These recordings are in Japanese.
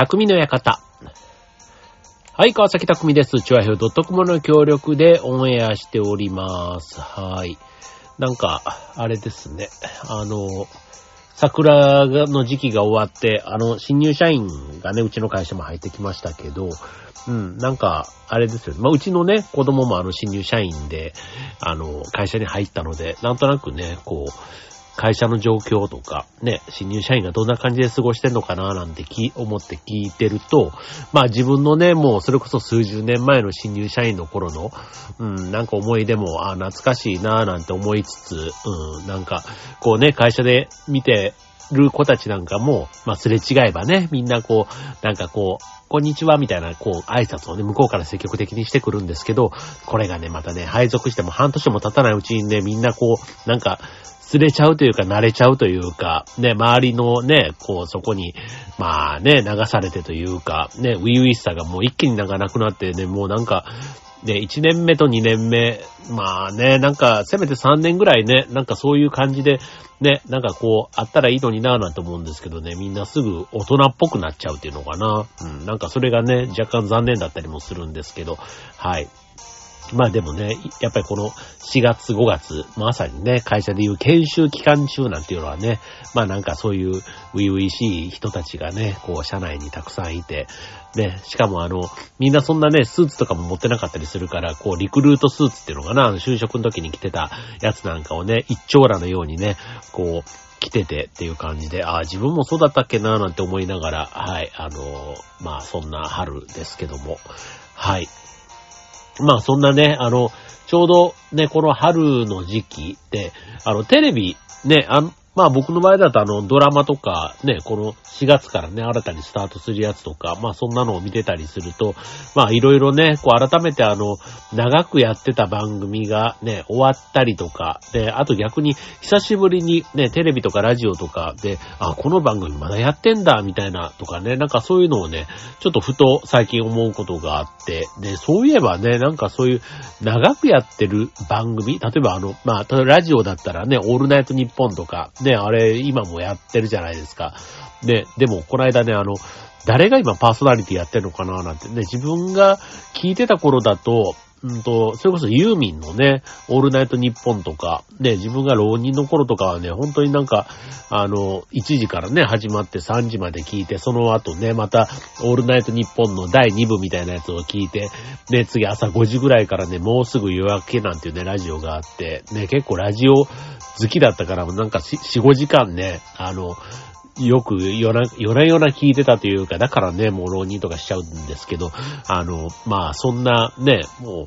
匠の館。はい、川崎匠です。チュアヘオ .com の協力でオンエアしております。はい。なんか、あれですね。あの、桜の時期が終わって、あの、新入社員がね、うちの会社も入ってきましたけど、うん、なんか、あれですよね。まあ、うちのね、子供もあの、新入社員で、あの、会社に入ったので、なんとなくね、こう、会社の状況とか、ね、新入社員がどんな感じで過ごしてんのかななんてき、思って聞いてると、まあ自分のね、もうそれこそ数十年前の新入社員の頃の、うん、なんか思い出も、あ懐かしいななんて思いつつ、うん、なんか、こうね、会社で見てる子たちなんかも、まあすれ違えばね、みんなこう、なんかこう、こんにちはみたいな、こう、挨拶をね、向こうから積極的にしてくるんですけど、これがね、またね、配属しても半年も経たないうちにね、みんなこう、なんか、すれちゃうというか、慣れちゃうというか、ね、周りのね、こう、そこに、まあね、流されてというか、ね、ウィウィしさがもう一気になんかなくなってね、もうなんか、ね、1年目と2年目、まあね、なんか、せめて3年ぐらいね、なんかそういう感じで、ね、なんかこう、あったらいいのになぁなんて思うんですけどね、みんなすぐ大人っぽくなっちゃうっていうのかな。うん、なんかそれがね、若干残念だったりもするんですけど、はい。まあでもね、やっぱりこの4月5月、まさにね、会社でいう研修期間中なんていうのはね、まあなんかそういう初々しい人たちがね、こう社内にたくさんいて、ね、しかもあの、みんなそんなね、スーツとかも持ってなかったりするから、こうリクルートスーツっていうのかな、あの就職の時に着てたやつなんかをね、一丁羅のようにね、こう、着ててっていう感じで、ああ、自分もそうだったっけななんて思いながら、はい、あの、まあそんな春ですけども、はい。まあそんなね、あの、ちょうどね、この春の時期で、あの、テレビ、ね、あの、まあ僕の場合だとあの、ドラマとか、ね、この4月からね、新たにスタートするやつとか、まあそんなのを見てたりすると、まあいろいろね、こう改めてあの、長くやってた番組がね、終わったりとか、で、あと逆に久しぶりにね、テレビとかラジオとかで、あ、この番組まだやってんだ、みたいなとかね、なんかそういうのをね、ちょっとふと最近思うことがあって、で、そういえばね、なんかそういう長くやってる番組、例えばあの、まあ、ラジオだったらね、オールナイトニッポンとか、ね、あれ今もやってるじゃないですか。ね、でもこの間ね、あの、誰が今パーソナリティやってるのかななんてね、自分が聞いてた頃だと、うんと、それこそユーミンのね、オールナイトニッポンとか、ね、自分が浪人の頃とかはね、本当になんか、あの、1時からね、始まって3時まで聞いて、その後ね、また、オールナイトニッポンの第2部みたいなやつを聞いて、ね、次朝5時ぐらいからね、もうすぐ夜明けなんていうね、ラジオがあって、ね、結構ラジオ好きだったから、なんか4、5時間ね、あの、よく夜な、夜な夜な聞いてたというか、だからね、もう浪人とかしちゃうんですけど、あの、まあ、そんなね、も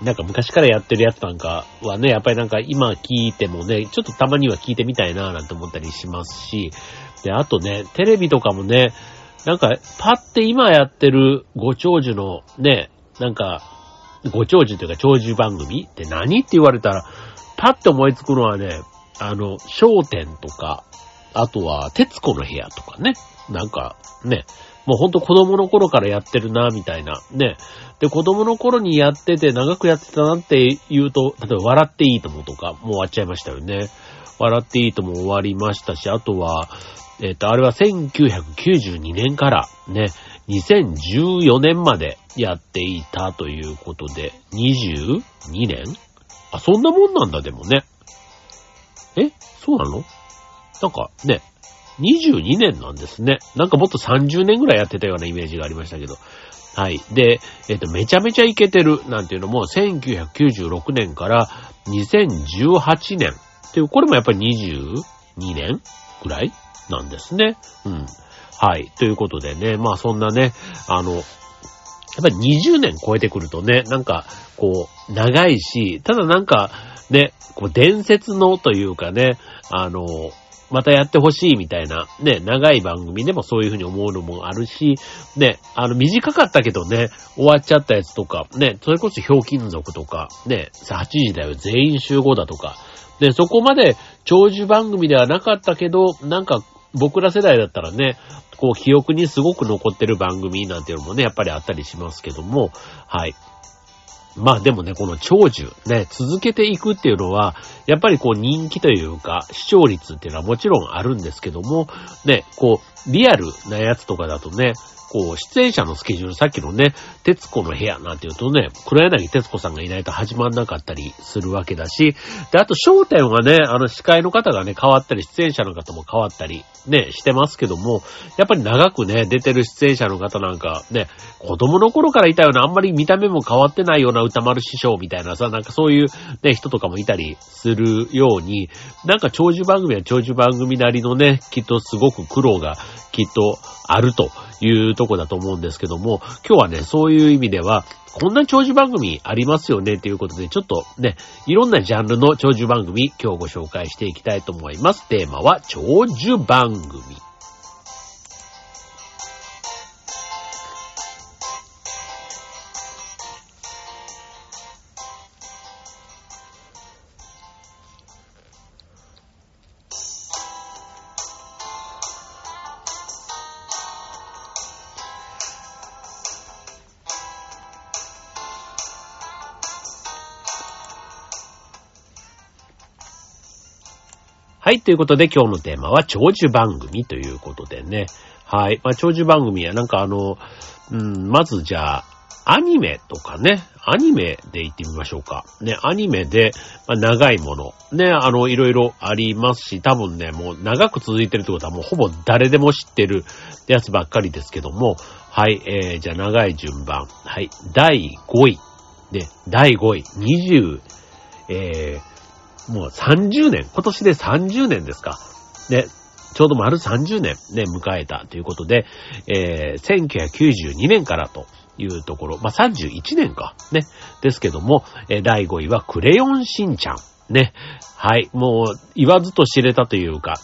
う、なんか昔からやってるやつなんかはね、やっぱりなんか今聞いてもね、ちょっとたまには聞いてみたいななんて思ったりしますし、で、あとね、テレビとかもね、なんか、パって今やってるご長寿のね、なんか、ご長寿というか長寿番組って何って言われたら、パって思いつくのはね、あの、焦点とか、あとは、徹子の部屋とかね。なんか、ね。もうほんと子供の頃からやってるな、みたいな。ね。で、子供の頃にやってて、長くやってたなって言うと、例えば、笑っていいともとか、もう終わっちゃいましたよね。笑っていいとも終わりましたし、あとは、えっ、と、あれは1992年から、ね、2014年までやっていたということで、22年あ、そんなもんなんだ、でもね。え？そうなの？なんかね、22年なんですね。なんかもっと30年ぐらいやってたようなイメージがありましたけど。はい。で、えっ、と、めちゃめちゃイケてるなんていうのも、1996年から2018年っていう、これもやっぱり22年ぐらいなんですね。うん。はい。ということでね、まあそんなね、あの、やっぱり20年超えてくるとね、なんか、こう、長いし、ただなんか、ね、こう、伝説のというかね、あの、またやってほしいみたいな、ね、長い番組でもそういうふうに思うのもあるし、ね、あの、短かったけどね、終わっちゃったやつとか、ね、それこそひょうきん族とか、ね、さ8時だよ、全員集合だとか、ね、そこまで長寿番組ではなかったけど、なんか、僕ら世代だったらね、こう、記憶にすごく残ってる番組なんていうのもね、やっぱりあったりしますけども、はい。まあでもね、この長寿、ね、続けていくっていうのは、やっぱりこう人気というか、視聴率っていうのはもちろんあるんですけども、ね、こう、リアルなやつとかだとね、こう、出演者のスケジュール、さっきのね、徹子の部屋なんていうとね、黒柳徹子さんがいないと始まんなかったりするわけだし、で、あと、焦点はね、あの、司会の方がね、変わったり、出演者の方も変わったり、ね、してますけども、やっぱり長くね、出てる出演者の方なんか、ね、子供の頃からいたような、あんまり見た目も変わってないような歌丸師匠みたいなさ、なんかそういうね、人とかもいたりするように、なんか長寿番組は長寿番組なりのね、きっとすごく苦労がきっとあるというとこだと思うんですけども、今日はね、そういう意味では、こんな長寿番組ありますよねということで、ちょっとね、いろんなジャンルの長寿番組、今日ご紹介していきたいと思います。テーマは長寿番組。はい、ということで今日のテーマは長寿番組ということでね。はい。まあ、長寿番組はなんかあの、うん、まずじゃあ、アニメとかね、アニメで言ってみましょうか。ね、アニメで、まあ、長いもの、ね、あの、いろいろありますし、多分ね、もう長く続いてるってことはもうほぼ誰でも知ってるやつばっかりですけども、はい、えー、じゃあ長い順番。はい、第5位。ね、第5位、20、えー、もう30年、今年で30年ですか。ね、ちょうど丸30年ね、迎えたということで、えー、1992年からというところ、まあ、31年か、ね、ですけども、えー、第5位はクレヨンしんちゃん。ね。はい。もう、言わずと知れたというか、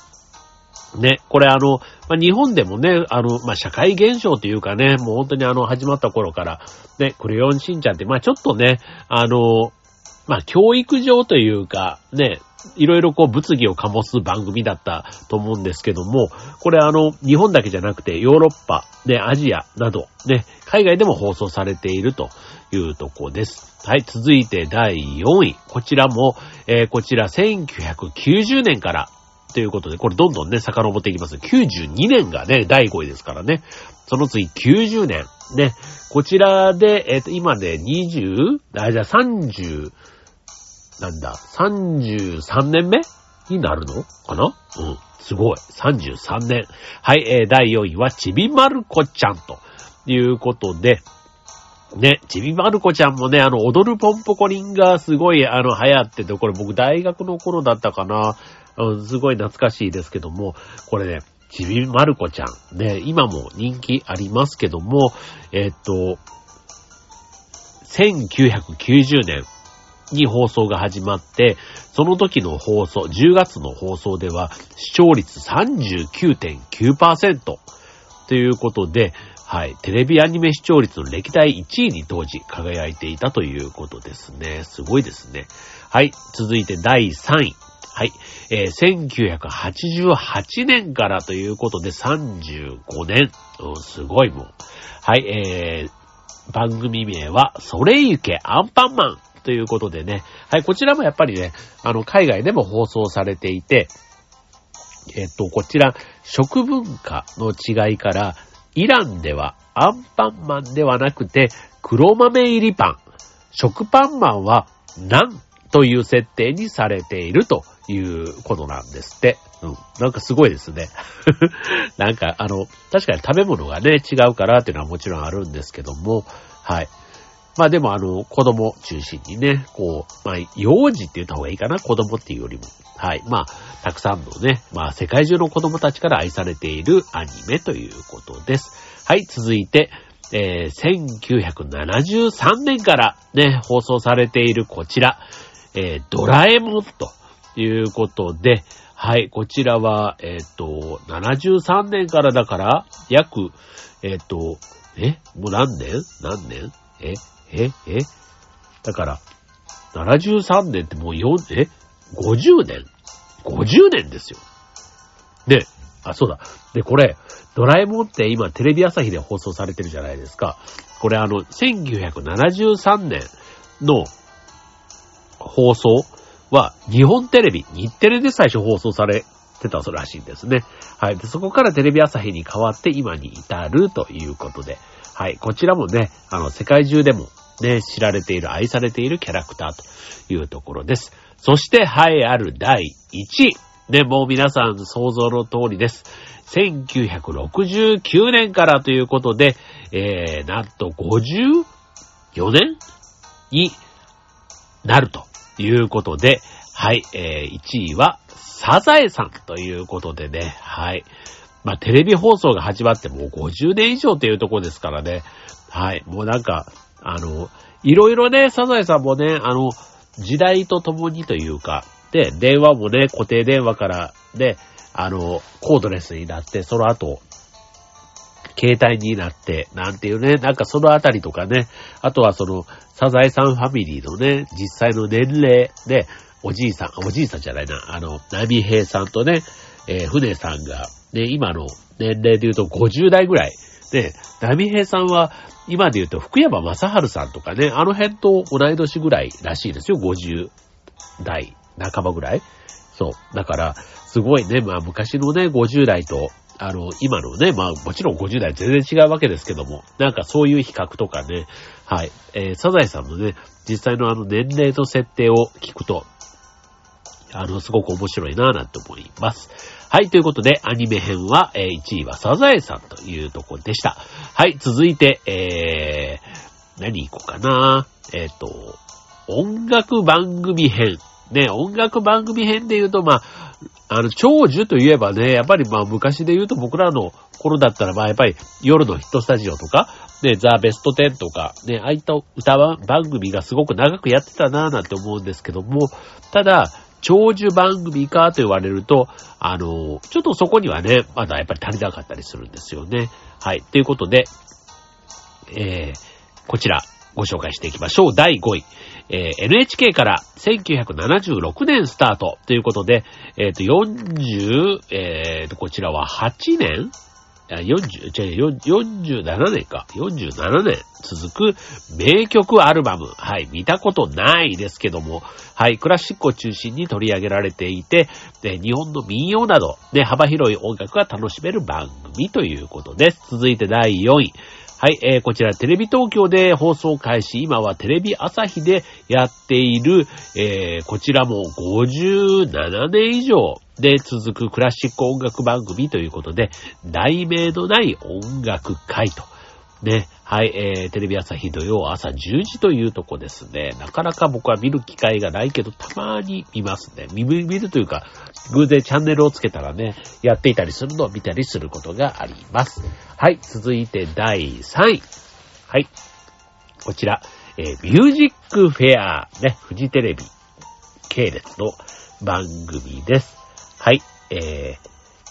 ね、これあの、まあ、日本でもね、あの、まあ、社会現象というかね、もう本当にあの、始まった頃から、ね、クレヨンしんちゃんって、まあ、ちょっとね、あの、まあ、教育上というか、ね、いろいろこう物議を醸す番組だったと思うんですけども、これあの、日本だけじゃなくてヨーロッパ、ね、アジアなど、ね、海外でも放送されているというとこです。はい、続いて第4位。こちらも、えー、こちら1990年からということで、これどんどんね、遡っていきます。92年がね、第5位ですからね。その次90年。ね、こちらで、えっ、ー、と、今で 20? あ、じゃあ30、なんだ、33年目になるの？かな？うん。すごい。33年。はい、えー、第4位はちびまる子ちゃんということで、ね、ちびまる子ちゃんもね、あの、踊るポンポコリンがすごい、あの、流行ってて、これ僕大学の頃だったかな。うん、すごい懐かしいですけども、これね、ちびまる子ちゃん。ね、今も人気ありますけども、えー、っと、1990年、に放送が始まって、その時の放送、10月の放送では視聴率39.9%ということで、はい、テレビアニメ視聴率の歴代1位に当時輝いていたということですね。すごいですね。はい、続いて第3位。はい、えー、1988年からということで35年。うん、すごいもん。はい、えー、番組名は、それゆけアンパンマンということでね。はい、こちらもやっぱりね、あの、海外でも放送されていて、えっと、こちら、食文化の違いから、イランではアンパンマンではなくて、黒豆入りパン。食パンマンは、ナンという設定にされているということなんですって。うん。なんかすごいですね。なんか、あの、確かに食べ物がね、違うからっていうのはもちろんあるんですけども、はい。まあでもあの、子供中心にね、こう、まあ、幼児って言った方がいいかな、子供っていうよりも。はい。まあ、たくさんのね、まあ、世界中の子供たちから愛されているアニメということです。はい、続いて、えー、1973年からね、放送されているこちら、えー、ドラえもんということで、はい、こちらは、えっ、ー、と、73年からだから、約、えっ、ー、と、えもう何年？何年？えええ？だから、73年ってもう4、え ?50 年 ?50 年ですよ。で、あ、そうだ。で、これ、ドラえもんって今テレビ朝日で放送されてるじゃないですか。これあの、1973年の放送は日本テレビ、日テレで最初放送されてたらしいんですね。はい。で、そこからテレビ朝日に変わって今に至るということで、はい。こちらもね、あの、世界中でもね、知られている、愛されているキャラクターというところです。そして、はいある第1位。ね、もう皆さん想像の通りです。1969年からということで、えー、なんと54年になるということで、はい、えー、1位はサザエさんということでね、はい。まあ、テレビ放送が始まってもう50年以上というとこですからね、はい、もうなんか、あの、いろいろね、サザエさんもね、あの、時代とともにというか、で、電話もね、固定電話からね、あの、コードレスになって、その後、携帯になって、なんていうね、なんかそのあたりとかね、あとはその、サザエさんファミリーのね、実際の年齢で、おじいさん、おじいさんじゃないな、あの、ナミヘイさんとね、えー、船さんが、ね、今の年齢で言うと50代ぐらい。で、ナミヘイさんは、今で言うと福山雅治さんとかね、あの辺と同い年ぐらいらしいですよ、50代半ばぐらい。そう。だから、すごいね、まあ昔のね、50代と、あの、今のね、まあもちろん50代全然違うわけですけども、なんかそういう比較とかね、はい。えー、サザエさんのね、実際のあの年齢と設定を聞くと、あの、すごく面白いなぁなんて思います。はい、ということで、アニメ編は、えー、1位はサザエさんというところでした。はい、続いて、えー、何行こうかなえっ、ー、と、音楽番組編。ね、音楽番組編で言うと、まあ、あの、長寿といえばね、やっぱりまあ昔で言うと僕らの頃だったらまあやっぱり夜のヒットスタジオとか、ね、ザ・ベスト10とか、ね、ああいった歌番組がすごく長くやってたなぁなんて思うんですけども、ただ、長寿番組かと言われると、あの、ちょっとそこにはね、まだやっぱり足りなかったりするんですよね。はい。ということで、えー、こちら、ご紹介していきましょう。第5位。えー、NHK から1976年スタートということで、えっ、ー、と、40、えっ、ー、と、こちらは8年40、違う、47年か。47年続く名曲アルバム。はい、見たことないですけども、はい、クラシックを中心に取り上げられていて、で日本の民謡など、ね、幅広い音楽が楽しめる番組ということです。続いて第4位。はい、えー、こちらテレビ東京で放送開始、今はテレビ朝日でやっている、えー、こちらも57年以上で続くクラシック音楽番組ということで、題名のない音楽会と。ね、はい、えー、テレビ朝日土曜朝10時というとこですね。なかなか僕は見る機会がないけど、たまに見ますね。見る、見るというか、偶然チャンネルをつけたらね、やっていたりするのを見たりすることがあります。はい、続いて第3位。はい。こちら、えー、ミュージックフェア、ね、フジテレビ系列の番組です。はい、え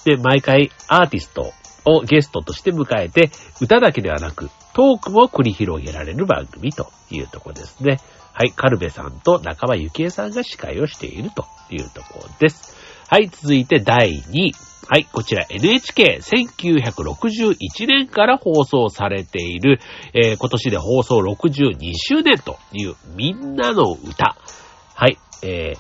ー、で、毎回アーティストをゲストとして迎えて、歌だけではなく、トークも繰り広げられる番組というところですね。はい、カルベさんと中間幸恵さんが司会をしているというところです。はい、続いて第2位。はい、こちら NHK1961 年から放送されている、えー、今年で放送62周年というみんなの歌。はい、えー、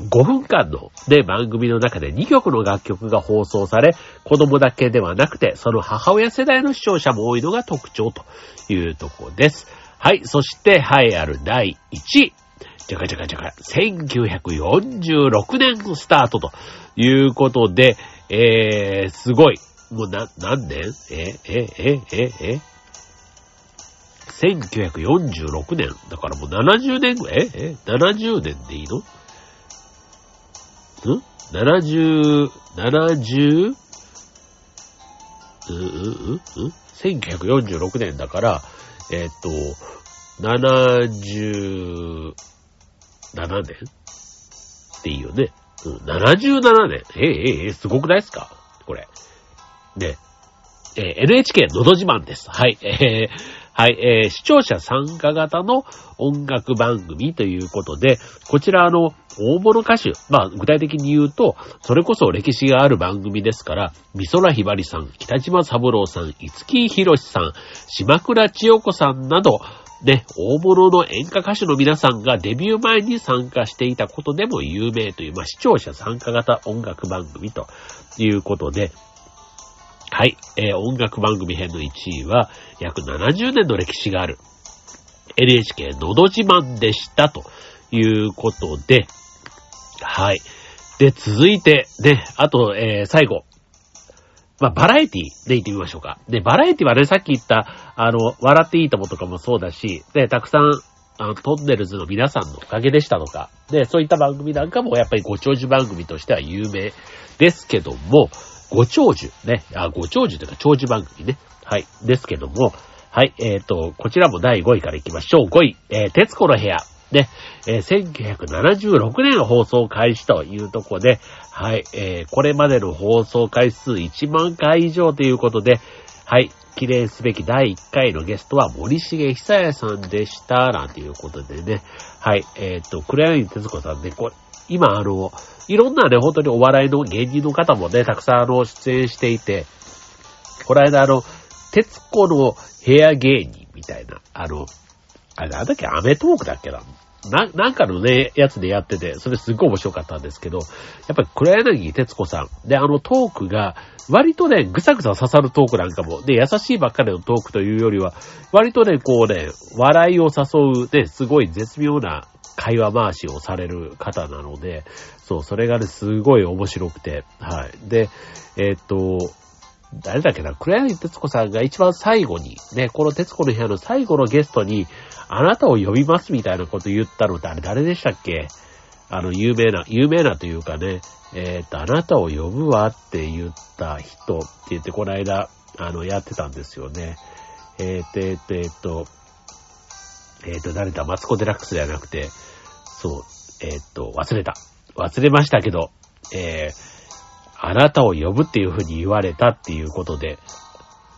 5分間のね、番組の中で2曲の楽曲が放送され、子供だけではなくて、その母親世代の視聴者も多いのが特徴というとこです。はい、そして、はいある第1位。じゃかじゃかじゃか、1946年スタートということで、えー、すごい。もうな、何年？え、え、え、え、え、1946年。だからもう70年、え、え、70年でいいの？ん ?70、70? う、う、う、う ?1946 年だから、えー、っと、77年っていいよね。うん、77年。ええええすごくないですか？これ。ね。えー、NHK のど自慢です。はい。えー、はい、えー、視聴者参加型の音楽番組ということで、こちらあの、大物歌手、まあ具体的に言うと、それこそ歴史がある番組ですから、美空ひばりさん、北島三郎さん、五木ひろしさん、島倉千代子さんなど、ね、大物の演歌歌手の皆さんがデビュー前に参加していたことでも有名という、まあ、視聴者参加型音楽番組ということで、はい、えー、音楽番組編の1位は、約70年の歴史がある、NHK のど自慢でしたということで、はい。で、続いて、ね、あと、えー、最後。まあ、バラエティで言ってみましょうか。で、バラエティはね、さっき言った、あの、笑っていいともとかもそうだし、で、たくさん、あの、トンネルズの皆さんのおかげでしたとか、で、そういった番組なんかもやっぱりご長寿番組としては有名ですけども、ご長寿、ね、あ、ご長寿というか長寿番組ね。はい。ですけども、はい、えっ、ー、と、こちらも第5位から行きましょう。5位、えー、徹子の部屋。ね、えー、1976年放送開始というとこで、はい、えー、これまでの放送回数1万回以上ということで、はい、記念すべき第1回のゲストは森重久也さんでした、なんていうことでね、はい、えっ、ー、と、黒柳徹子さんね、これ、今あの、いろんなね、本当にお笑いの芸人の方もね、たくさんあの、出演していて、この間あの、徹子の部屋芸人みたいな、あの、あれなんだっけ、アメトークだっけな。な、なんかのね、やつでやってて、それすっごい面白かったんですけど、やっぱり黒柳徹子さん。で、あのトークが、割とね、ぐさぐさ刺さるトークなんかも、で、優しいばっかりのトークというよりは、割とね、こうね、笑いを誘う、ね、すごい絶妙な会話回しをされる方なので、そう、それがね、すごい面白くて、はい。で、えー、っと、誰だっけな、黒柳徹子さんが一番最後に、ね、この徹子の部屋の最後のゲストに、あなたを呼びますみたいなこと言ったのってあれ誰でしたっけ？あの、有名な、有名なというかね、えっ、と、あなたを呼ぶわって言った人って言って、この間、あの、やってたんですよね。えっ、ー、と、えっ、と、えっ、と、えっ、と、誰だ、マツコデラックスではなくて、そう、えっ、と、忘れた。忘れましたけど、えー、あなたを呼ぶっていう風に言われたっていうことで、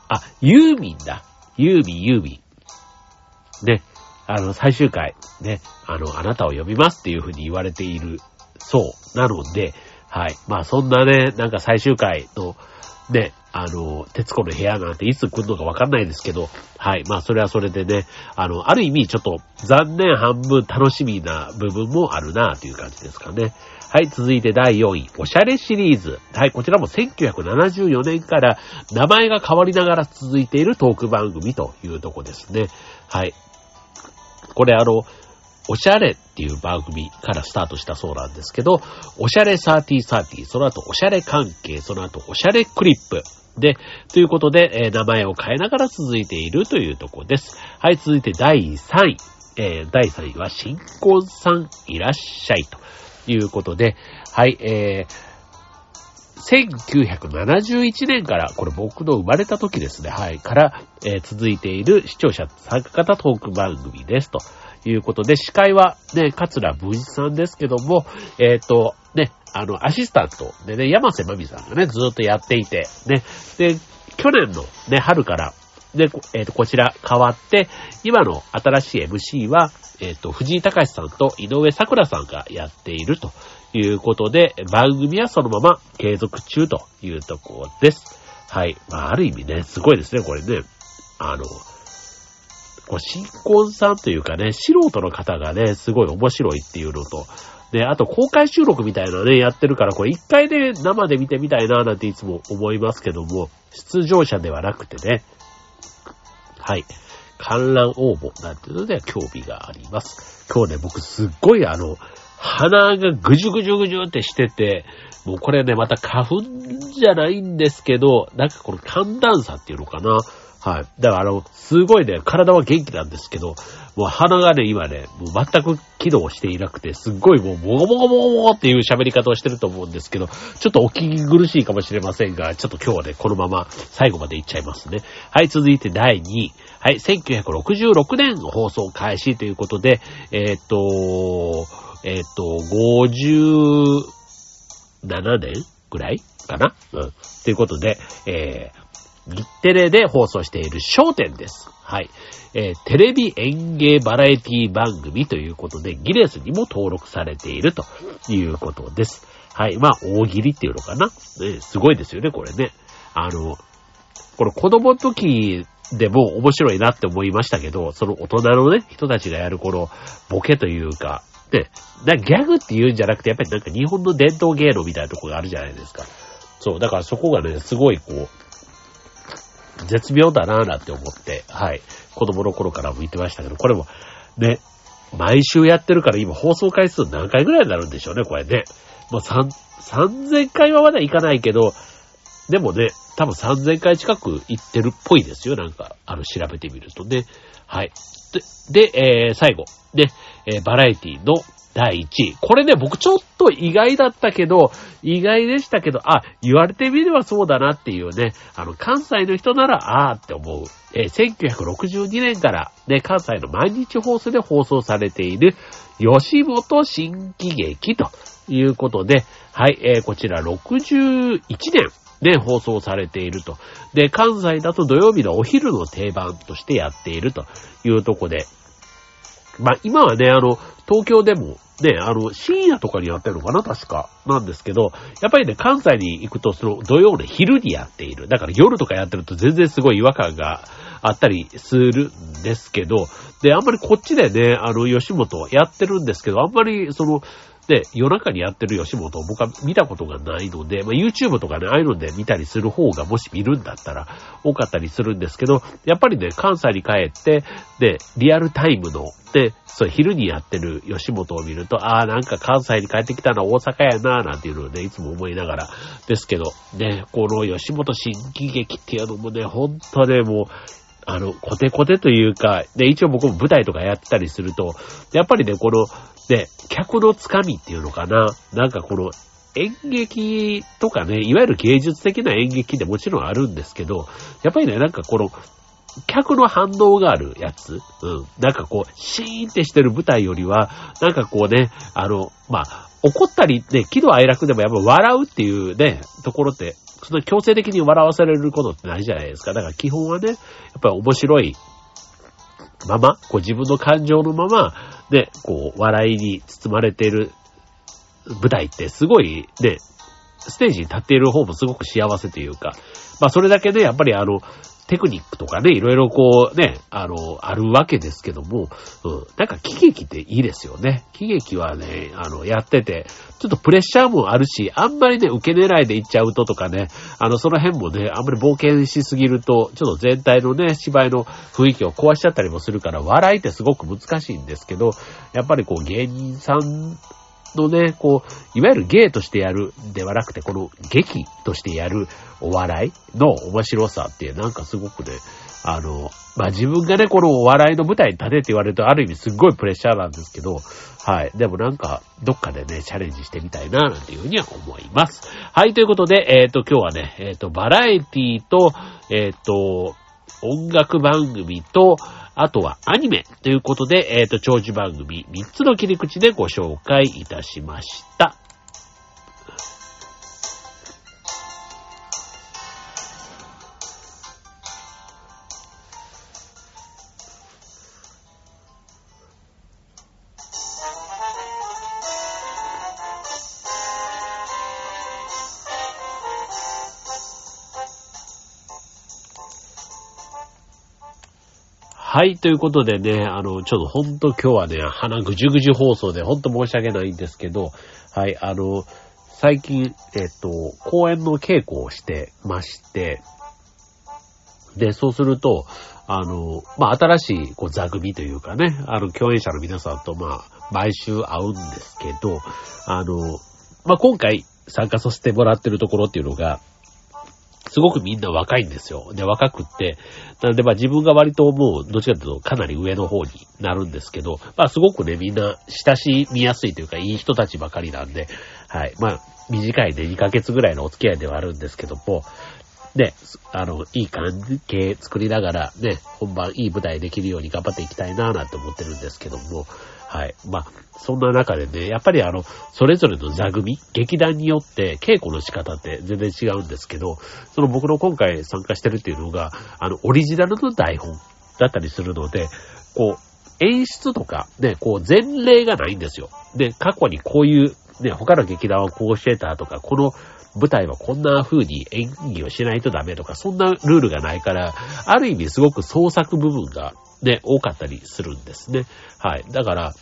あ、ユーミンだ。ユーミン、ユーミン。ね。あの、最終回、ね。あの、あなたを呼びますっていう風に言われているそうなので、はい。まあ、そんなね、なんか最終回の、ね、あの、徹子の部屋なんていつ来るのかわかんないですけど、はい。まあ、それはそれでね、あの、ある意味ちょっと残念半分楽しみな部分もあるなという感じですかね。はい、続いて第4位、おしゃれシリーズ。はい、こちらも1974年から名前が変わりながら続いているトーク番組というとこですね。はい。これあの、おしゃれっていう番組からスタートしたそうなんですけど、おしゃれ3030、その後おしゃれ関係、その後おしゃれクリップ。で、ということで、えー、名前を変えながら続いているというとこです。はい、続いて第3位。えー、第3位は新婚さんいらっしゃいと。いうことで、はい、えー、1971年から、これ僕の生まれた時ですね、はい、から、えー、続いている視聴者参加型トーク番組です。ということで、司会はね、桂文一さんですけども、えっ、ー、と、ね、あの、アシスタントでね、山瀬まみさんがね、ずっとやっていて、ね、で、去年のね、春から、で、えっ、ー、と、こちら変わって、今の新しい MC は、えっ、ー、と、藤井隆さんと井上桜さんがやっているということで、番組はそのまま継続中というところです。はい。まあ、ある意味ね、すごいですね、これね。あの、こう新婚さんというかね、素人の方がね、すごい面白いっていうのと、で、あと公開収録みたいなね、やってるから、これ一回ね、生で見てみたいな、なんていつも思いますけども、出場者ではなくてね、はい。観覧応募なんていうので興味があります。今日ね、僕すっごいあの、鼻がぐじゅぐじゅぐじゅってしてて、もうこれね、また花粉じゃないんですけど、なんかこの寒暖差っていうのかな。はい。だからあの、すごいね、体は元気なんですけど、もう鼻がね、今ね、もう全く起動していなくて、すっごいもう、もごもごもごもごっていう喋り方をしてると思うんですけど、ちょっとお聞き苦しいかもしれませんが、ちょっと今日はね、このまま最後までいっちゃいますね。はい、続いて第2位。はい、1966年放送開始ということで、えー、っと、えー、っと、57年ぐらいかな？うん。ということで、えー、日テレで放送している焦点です。はい。えー、テレビ演芸バラエティ番組ということで、ギネスにも登録されているということです。はい。まあ、大喜利っていうのかな。ね、すごいですよね、これね。あの、これ子供の時でも面白いなって思いましたけど、その大人のね、人たちがやるこのボケというか、ね、なギャグって言うんじゃなくて、やっぱりなんか日本の伝統芸能みたいなとこがあるじゃないですか。そう、だからそこがね、すごいこう、絶妙だなぁなんて思って、はい。子供の頃からも言ってましたけど、これも、ね、毎週やってるから今放送回数何回ぐらいになるんでしょうね、これね。もう3、3000回はまだいかないけど、でもね、多分3000回近く行ってるっぽいですよ、なんか、あの、調べてみるとね。はい。で、でえー、最後。で、えー、バラエティの第1位。これね、僕ちょっと意外だったけど、意外でしたけど、あ、言われてみればそうだなっていうね、あの、関西の人なら、あーって思う。えー、1962年から、ね、関西の毎日放送で放送されている、吉本新喜劇ということで、はい、えー、こちら61年で放送されていると。で、関西だと土曜日のお昼の定番としてやっているというとこで、まあ、今はね、あの、東京でも、ね、あの、深夜とかにやってるのかな確か。なんですけど、やっぱりね、関西に行くと、その、土曜の昼にやっている。だから夜とかやってると全然すごい違和感があったりするんですけど、で、あんまりこっちでね、あの、吉本やってるんですけど、あんまり、その、で、夜中にやってる吉本を僕は見たことがないので、まあ、YouTube とかね、ああいうので見たりする方がもし見るんだったら多かったりするんですけど、やっぱりね、関西に帰って、で、リアルタイムの、で、そう、昼にやってる吉本を見ると、ああ、なんか関西に帰ってきたのは大阪やな、なんていうのをね、いつも思いながら、ですけど、ね、この吉本新喜劇っていうのもね、ほんとね、もう、あの、コテコテというか、で、一応僕も舞台とかやってたりすると、やっぱりね、この、で、客のつかみっていうのかな。なんかこの演劇とかね、いわゆる芸術的な演劇でもちろんあるんですけど、やっぱりね、なんかこの、客の反応があるやつ、うん。なんかこう、シーンってしてる舞台よりは、なんかこうね、あの、まあ、怒ったりね、喜怒哀楽でもやっぱ笑うっていうね、ところって、その強制的に笑わされることってないじゃないですか。だから基本はね、やっぱり面白いまま、こう自分の感情のまま、ね、こう、笑いに包まれている舞台ってすごい、ね、ステージに立っている方もすごく幸せというか、まあそれだけね、やっぱりあの、テクニックとかね、いろいろこうね、あの、あるわけですけども、うん、なんか喜劇っていいですよね。喜劇はね、あの、やってて、ちょっとプレッシャーもあるし、あんまりね、受け狙いでいっちゃうととかね、あの、その辺もね、あんまり冒険しすぎると、ちょっと全体のね、芝居の雰囲気を壊しちゃったりもするから、笑いってすごく難しいんですけど、やっぱりこう、芸人さんのね、こう、いわゆる芸としてやるではなくて、この劇としてやるお笑いの面白さっていうなんかすごくね、あの、まあ、自分がね、このお笑いの舞台に立てって言われると、ある意味すっごいプレッシャーなんですけど、はい。でもなんか、どっかでね、チャレンジしてみたいな、なんていうふうには思います。はい、ということで、えっ、ー、と、今日はね、えっ、ー、と、バラエティと、えっ、ー、と、音楽番組と、あとはアニメということで、えっ、ー、と、長寿番組3つの切り口でご紹介いたしました。はい、ということでね、あの、ちょっとほんと今日はね、鼻ぐじゅぐじゅ放送でほんと申し訳ないんですけど、はい、あの、最近、えっと、公演の稽古をしてまして、で、そうすると、あの、まあ、新しい、こう、座組というかね、あの、共演者の皆さんと、まあ、毎週会うんですけど、あの、まあ、今回参加させてもらってるところっていうのが、すごくみんな若いんですよ。で、若くって、なんでまあ自分が割ともう、どっちかというとかなり上の方になるんですけど、まあすごくね、みんな親しみやすいというか、いい人たちばかりなんで、はい。まあ、短いね、2ヶ月ぐらいのお付き合いではあるんですけども、ね、あの、いい関係作りながら、ね、本番いい舞台できるように頑張っていきたいなぁなんて思ってるんですけども、はい。まあ、そんな中でね、やっぱりあの、それぞれの座組、劇団によって稽古の仕方って全然違うんですけど、その僕の今回参加してるっていうのが、あの、オリジナルの台本だったりするので、こう、演出とか、ね、こう、前例がないんですよ。で、過去にこういうね、他の劇団はこうしてたとか、この舞台はこんな風に演技をしないとダメとか、そんなルールがないから、ある意味すごく創作部分がね、多かったりするんですね。はい。だから、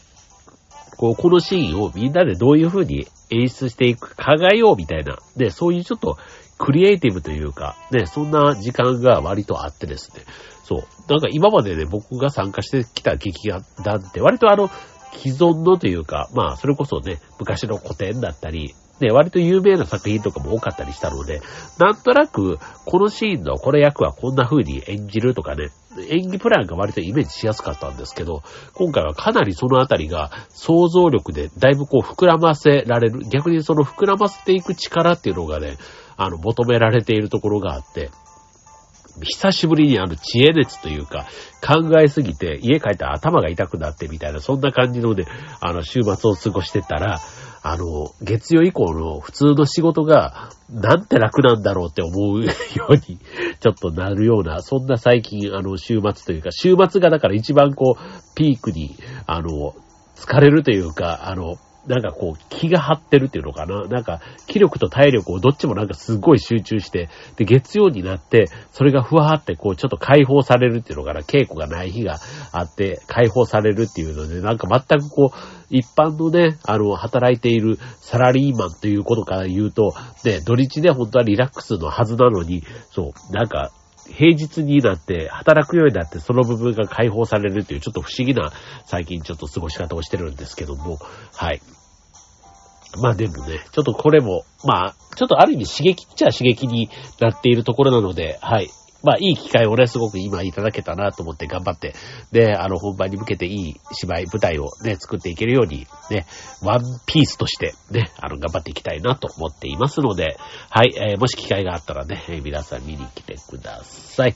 こう、このシーンをみんなでどういう風に演出していく、考えようみたいな、で、そういうちょっとクリエイティブというか、ね、そんな時間が割とあってですね。そう。なんか今までね、僕が参加してきた劇団って割とあの、既存のというか、まあ、それこそね、昔の古典だったり、ね、割と有名な作品とかも多かったりしたので、なんとなく、このシーンのこの役はこんな風に演じるとかね、演技プランが割とイメージしやすかったんですけど、今回はかなりそのあたりが想像力でだいぶこう膨らませられる、逆にその膨らませていく力っていうのがね、あの、求められているところがあって、久しぶりにあの知恵熱というか、考えすぎて家帰ったら頭が痛くなってみたいな、そんな感じのね、あの週末を過ごしてたら、あの、月曜以降の普通の仕事が、なんて楽なんだろうって思う ように、ちょっとなるような、そんな最近、あの、週末というか、週末がだから一番こう、ピークに、あの、疲れるというか、あの、なんかこう、気が張ってるっていうのかな。なんか、気力と体力をどっちもなんかすごい集中して、で、月曜になって、それがふわーってこう、ちょっと解放されるっていうのかな。稽古がない日があって、解放されるっていうので、なんか全くこう、一般のね、あの、働いているサラリーマンということから言うと、ね、土日で本当はリラックスのはずなのに、そう、なんか、平日になって働くようになってその部分が解放されるというちょっと不思議な最近ちょっと過ごし方をしてるんですけども、はい。まあでもね、ちょっとこれも、まあ、ちょっとある意味刺激っちゃ刺激になっているところなので、はい。まあいい機会をね、すごく今いただけたなと思って頑張って、で、あの本番に向けていい芝居、舞台をね、作っていけるように、ね、ワンピースとしてね、あの頑張っていきたいなと思っていますので、はい、えー、もし機会があったらね、皆さん見に来てください。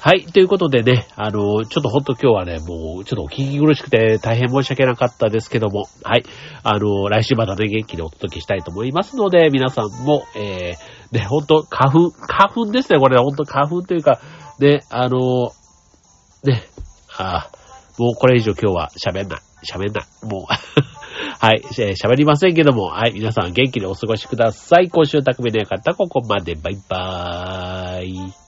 はい。ということでね、あの、ちょっとほんと今日はね、もう、ちょっとお聞き苦しくて大変申し訳なかったですけども、はい。あの、来週またね、元気でお届けしたいと思いますので、皆さんも、えー、ね、ほんと、花粉、花粉ですね、これ、ほんと花粉というか、ね、あの、ね、あもうこれ以上今日は喋んない。喋んない。もう はい、えー、喋りませんけども、はい、皆さん元気にお過ごしください。今週匠の方、ここまで。バイバーイ。